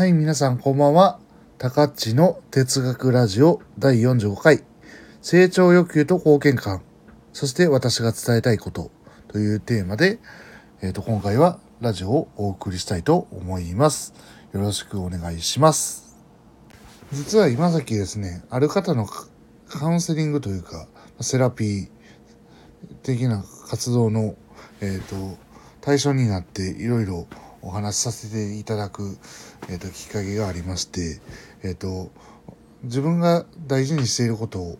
はい、皆さんこんばんは。高っちの哲学ラジオ第45回。成長欲求と貢献感。そして私が伝えたいことというテーマで、えっ、と、今回はラジオをお送りしたいと思います。よろしくお願いします。実は今崎ですね、ある方のカウンセリングというか、セラピー的な活動の、えっ、と、対象になっていろいろお話しさせていただく、えー、ときっかけがありまして、えー、と自分が大事にしていることを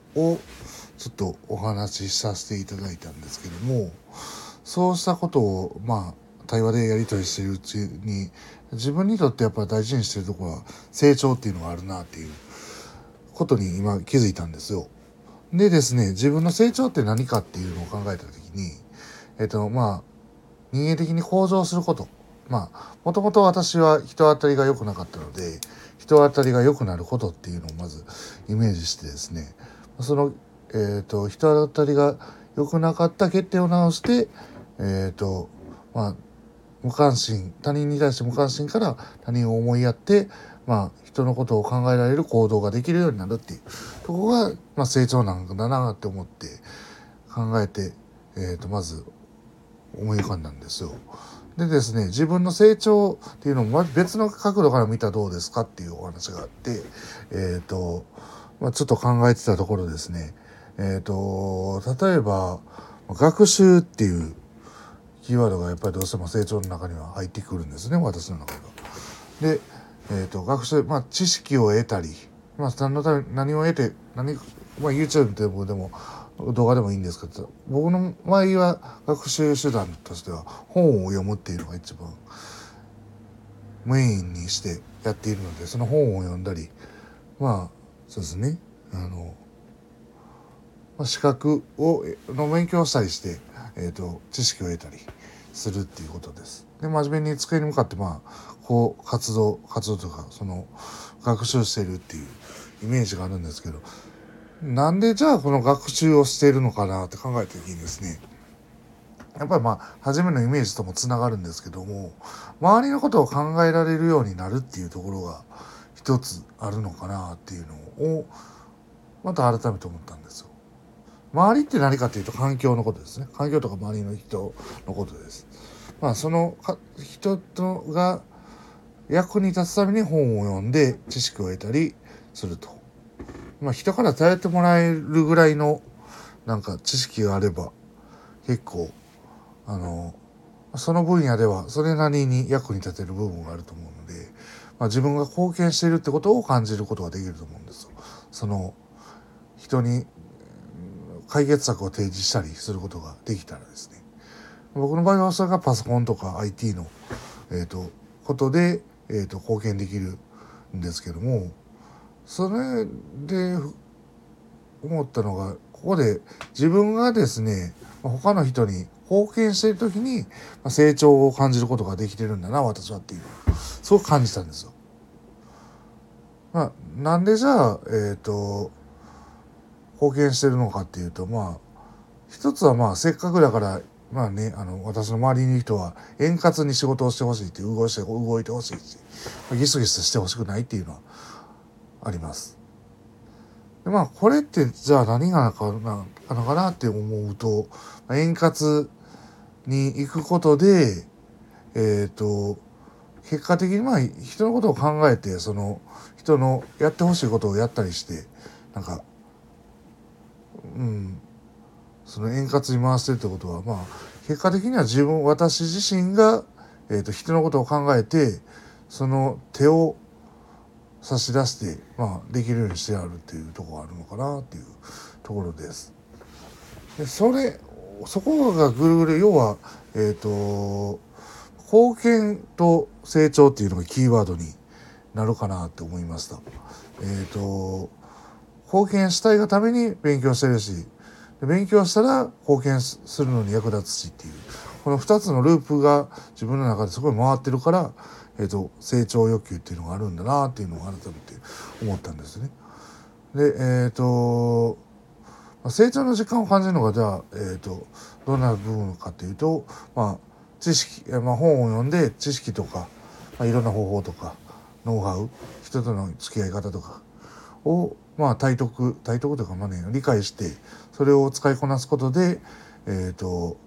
ちょっとお話しさせていただいたんですけどもそうしたことをまあ対話でやり取りしてるうちに自分にとってやっぱり大事にしてるところは成長っていうのがあるなっていうことに今気づいたんですよ。でですね自分の成長って何かっていうのを考えた時にえっ、とまあ人間的に向上することまあもともと私は人当たりが良くなかったので人当たりが良くなることっていうのをまずイメージしてですねその、えー、と人当たりが良くなかった欠点を直してえっ、とまあ無関心他人に対して無関心から他人を思いやってまあ人のことを考えられる行動ができるようになるっていうとこが、まあ、成長なんだなって思って考えて、えー、とまず思い浮かんだんですよ。でですね自分の成長っていうのも別の角度から見たらどうですかっていうお話があってえっ、と、まあ、ちょっと考えてたところですねえっ、と例えば学習っていうキーワードがやっぱりどうしても成長の中には入ってくるんですね私の中では。で、えー、と学習まあ知識を得たり、まあ、何のため何を得て何、まあ、YouTube でもでも動画でもいいんですけど僕の場合は学習手段としては本を読むっていうのが一番メインにしてやっているのでその本を読んだりまあそうですねあの、まあ、資格をの勉強したりして、えーと、知識を得たりするっていうことです。で真面目に机に向かってまあこう活動活動とかその学習してるっていうイメージがあるんですけどなんでじゃあこの学習をしているのかなって考えた時にですねやっぱりまあ初めのイメージともつながるんですけども周りのことを考えられるようになるっていうところが一つあるのかなっていうのをまた改めて思ったんですよ。周りって何かっていうと環境のことですね。環境とか周りの人のことです。まあその人とが役に立つために本を読んで知識を得たりすると。まあ人から頼ってもらえるぐらいのなんか知識があれば結構あのその分野ではそれなりに役に立てる部分があると思うので、まあ、自分が貢献しているってことを感じることができると思うんですよ。その人に解決策を提示したりすることができたらですね僕の場合はそれがパソコンとか IT の、えーと、ことで、えーと、貢献できるんですけどもそれで思ったのがここで自分がですね他の人に貢献している時に成長を感じることができてるんだな私はっていうそう感じたんですよ。まあ、なんでじゃあ、えーと貢献してるのかっていうとまあ一つはまあせっかくだからまあねあの私の周りにいる人は円滑に仕事をしてほしいって動いて動いてほしいしギスギスしてほしくないっていうのはあります。でまあこれってじゃあ何がなのかなって思うと円滑に行くことでえっ、ー、と結果的にまあ人のことを考えてその人のやってほしいことをやったりしてなんかうん、その円滑に回してるってことはまあ結果的には自分私自身が、えーと、人のことを考えてその手を差し出して、まあ、できるようにしてあるっていうところがあるのかなっていうところです。でそれそこがぐるぐる要は、えーと、貢献と成長っていうのがキーワードになるかなって思いました。えーと貢献したいがために勉強してるし勉強したら貢献するのに役立つしっていうこの2つのループが自分の中ですごい回ってるから、えーと、成長欲求っていうのがあるんだなっていうのを改めて思ったんですね。でえっ、ー、と成長の時間を感じるのがじゃあ、えーと、どんな部分かっていうと、まあ、知識、まあ、本を読んで知識とか、まあ、いろんな方法とかノウハウ人との付き合い方とかをまあ体得体得というかまあね理解してそれを使いこなすことでえっ、ー、と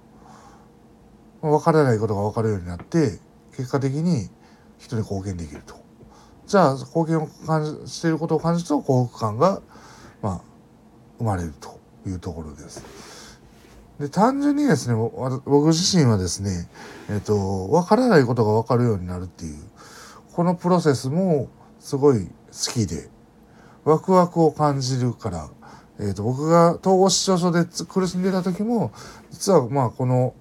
分からないことが分かるようになって結果的に人に貢献できると。じゃあ貢献を感じしていることを感じると幸福感がまあ生まれるというところです。で単純にですね僕自身はですねえっ、と分からないことが分かるようになるっていうこのプロセスもすごい好きでワクワクを感じるから、えーと、僕が統合失調症で苦しんでた時も実はまあこの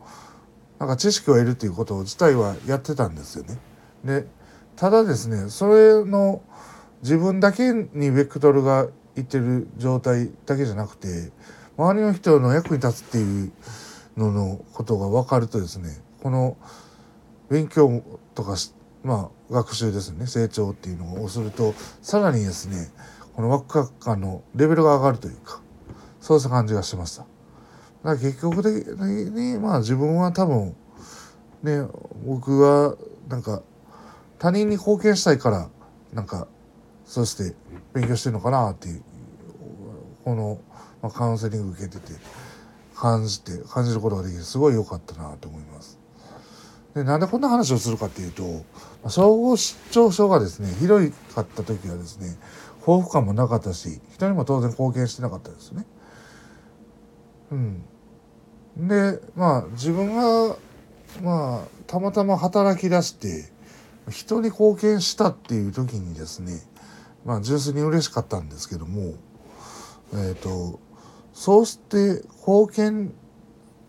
なんか知識を得るっていうこと自体はやってたんですよね。でただですねそれの自分だけにベクトルがいってる状態だけじゃなくて周りの人の役に立つっていうののことが分かるとですねこの勉強とかまあ学習ですね成長っていうのをするとさらにですねこのワクワク感のレベルが上がるというかそうした感じがしました。だから結局的にまあ自分は多分ね僕はなんか他人に貢献したいからなんかそうして勉強してるのかなっていうこの、まあ、カウンセリング受けてて感じて感じることができてすごい良かったなと思います。でなんでこんな話をするかっていうと総合失調症がですねひどかった時はですね幸福感もなかったし人にも当然貢献してなかったですね。うん、でまあ自分がまあたまたま働き出して人に貢献したっていう時にですねまあ純粋に嬉しかったんですけどもえっ、ー、とそうして貢献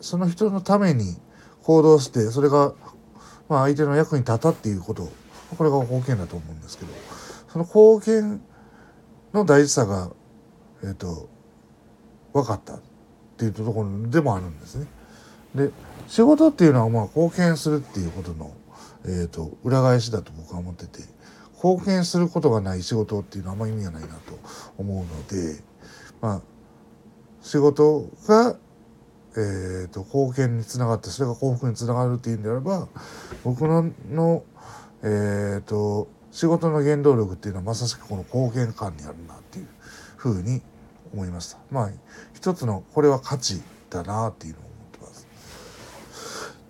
その人のために行動してそれがまあ相手の役に立ったっていうことこれが貢献だと思うんですけどその貢献の大事さがえっ、ー、と分かったっていうところでもあるんですね。で仕事っていうのはまあ貢献するっていうことの、えーと、裏返しだと僕は思ってて貢献することがない仕事っていうのはあんま意味がないなと思うのでまあ仕事が、えーと、貢献につながってそれが幸福につながるっていうんであれば僕のの、えーと仕事の原動力っていうのはまさしくこの貢献感にあるなっていうふうに思いました。まあ一つのこれは価値だなっていうのを思ってます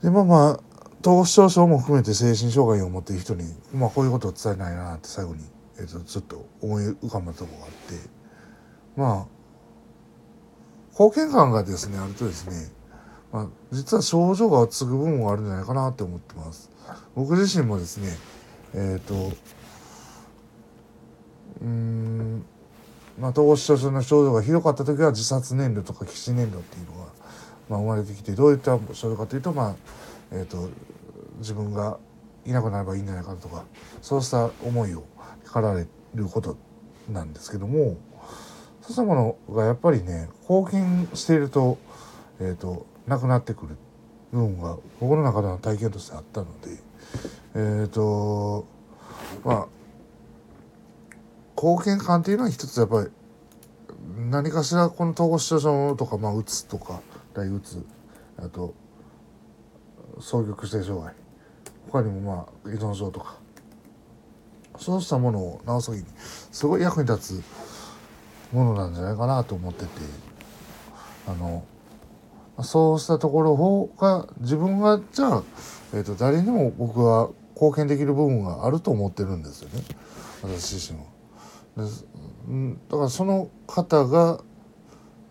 でまあまあ統合失調症も含めて精神障害を持っている人に、まあ、こういうことを伝えないなって最後に、えー、とちょっと思い浮かんだところがあってまあ貢献感がですねあるとですね、まあ、実は症状が継ぐ部分があるんじゃないかなって思ってます。僕自身もですねえっ、ー、とうんまあ統合失調症の症状がひどかった時は自殺年齢とか起死年齢っていうのがまあ、生まれてきてどういった症状かというと,、まあえーと、自分がいなくなればいいんじゃないかとかそうした思いをかられることなんですけどもそうしたものがやっぱりね貢献していると,、えーと、なくなってくる部分が僕の中での体験としてあったのでえっ、ー、とまあ貢献感っていうのは一つやっぱり何かしらこの統合失調症とか、まあ、うつとか大うつあと双極性障害他にもまあ依存症とか。そうしたものを治す時にすごい役に立つものなんじゃないかなと思ってて。あのそうしたところが自分がじゃあ、えーと、誰にも僕は貢献できる部分があると思ってるんですよね。私自身は。だからその方が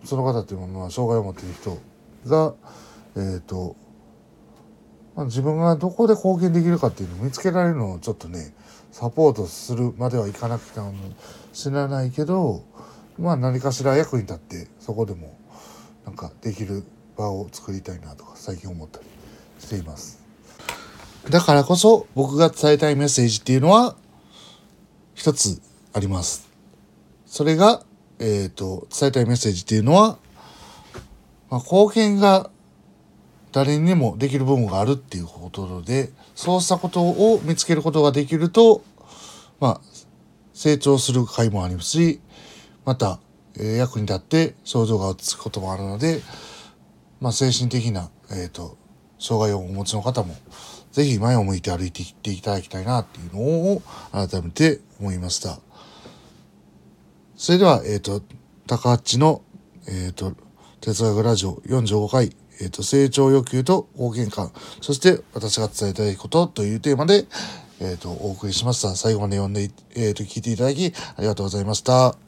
その方っていうものは障害を持っている人が、えーとまあ、自分がどこで貢献できるかっていうのを見つけられるのをちょっとねサポートするまではいかなくても知らないけど、まあ、何かしら役に立ってそこでもなんかできる場を作りたいなとか最近思ったりしています。だからこそ僕が伝えたいメッセージっていうのは一つあります。それが、えっ、ー、と、伝えたいメッセージっていうのは、まあ、貢献が誰にもできる部分があるっていうことでそうしたことを見つけることができると、まあ、成長する回もありますしまた、えー、役に立って症状が落ち着くこともあるので、まあ、精神的な、えーと、障害をお持ちの方もぜひ前を向いて歩いていっていただきたいなっていうのを改めて思いました。それでは、えっ、ー、と、高八の、えっ、ー、と、哲学ラジオ45回、えっ、ー、と、成長欲求と貢献感、そして私が伝えたいことというテーマで、えっ、と、お送りしました。最後まで読んで、えっ、と、聞いていただきありがとうございました。